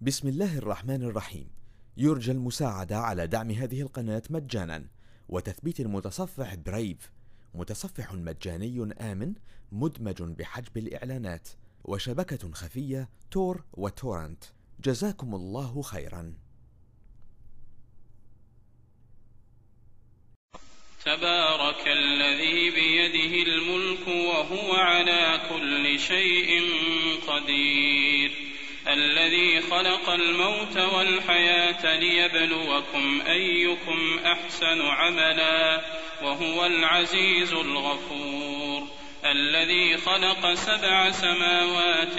بسم الله الرحمن الرحيم. يرجى المساعدة على دعم هذه القناة مجانا. وتثبيت المتصفح برايف متصفح مجاني آمن مدمج بحجب الإعلانات. وشبكة خفية تور وتورنت. جزاكم الله خيرا. تبارك الذي بيده الملك وهو على كل شيء قدير. الذي خلق الموت والحياة ليبلوكم أيكم أحسن عملا وهو العزيز الغفور الذي خلق سبع سماوات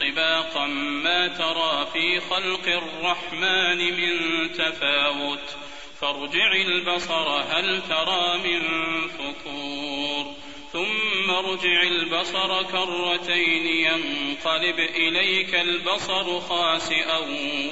طباقا ما ترى في خلق الرحمن من تفاوت فارجع البصر هل ترى من فطور ثم ارجع البصر كرتين ينقلب إليك البصر خاسئا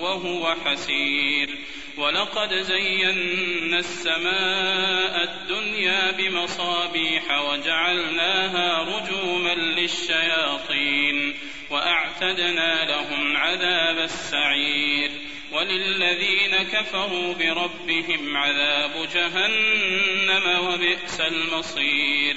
وهو حسير. ولقد زينا السماء الدنيا بمصابيح وجعلناها رجوما للشياطين وأعتدنا لهم عذاب السعير. وللذين كفروا بربهم عذاب جهنم وبئس المصير.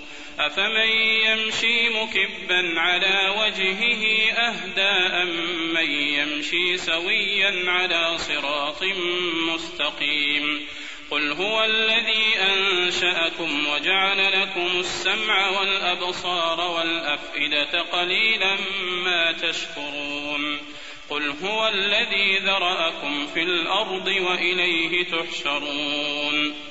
أفمن يمشي مكبا على وجهه أهدى أم من يمشي سويا على صراط مستقيم قل هو الذي أنشأكم وجعل لكم السمع والأبصار والأفئدة قليلا ما تشكرون قل هو الذي ذرأكم في الأرض وإليه تحشرون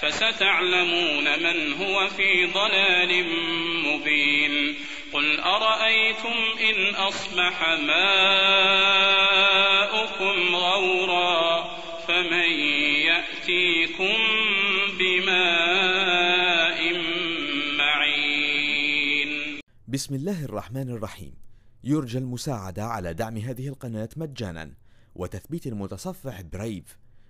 فستعلمون من هو في ضلال مبين. قل أرأيتم إن أصبح ماؤكم غورا فمن يأتيكم بماء معين. بسم الله الرحمن الرحيم. يرجى المساعدة على دعم هذه القناة مجانا وتثبيت المتصفح برايف.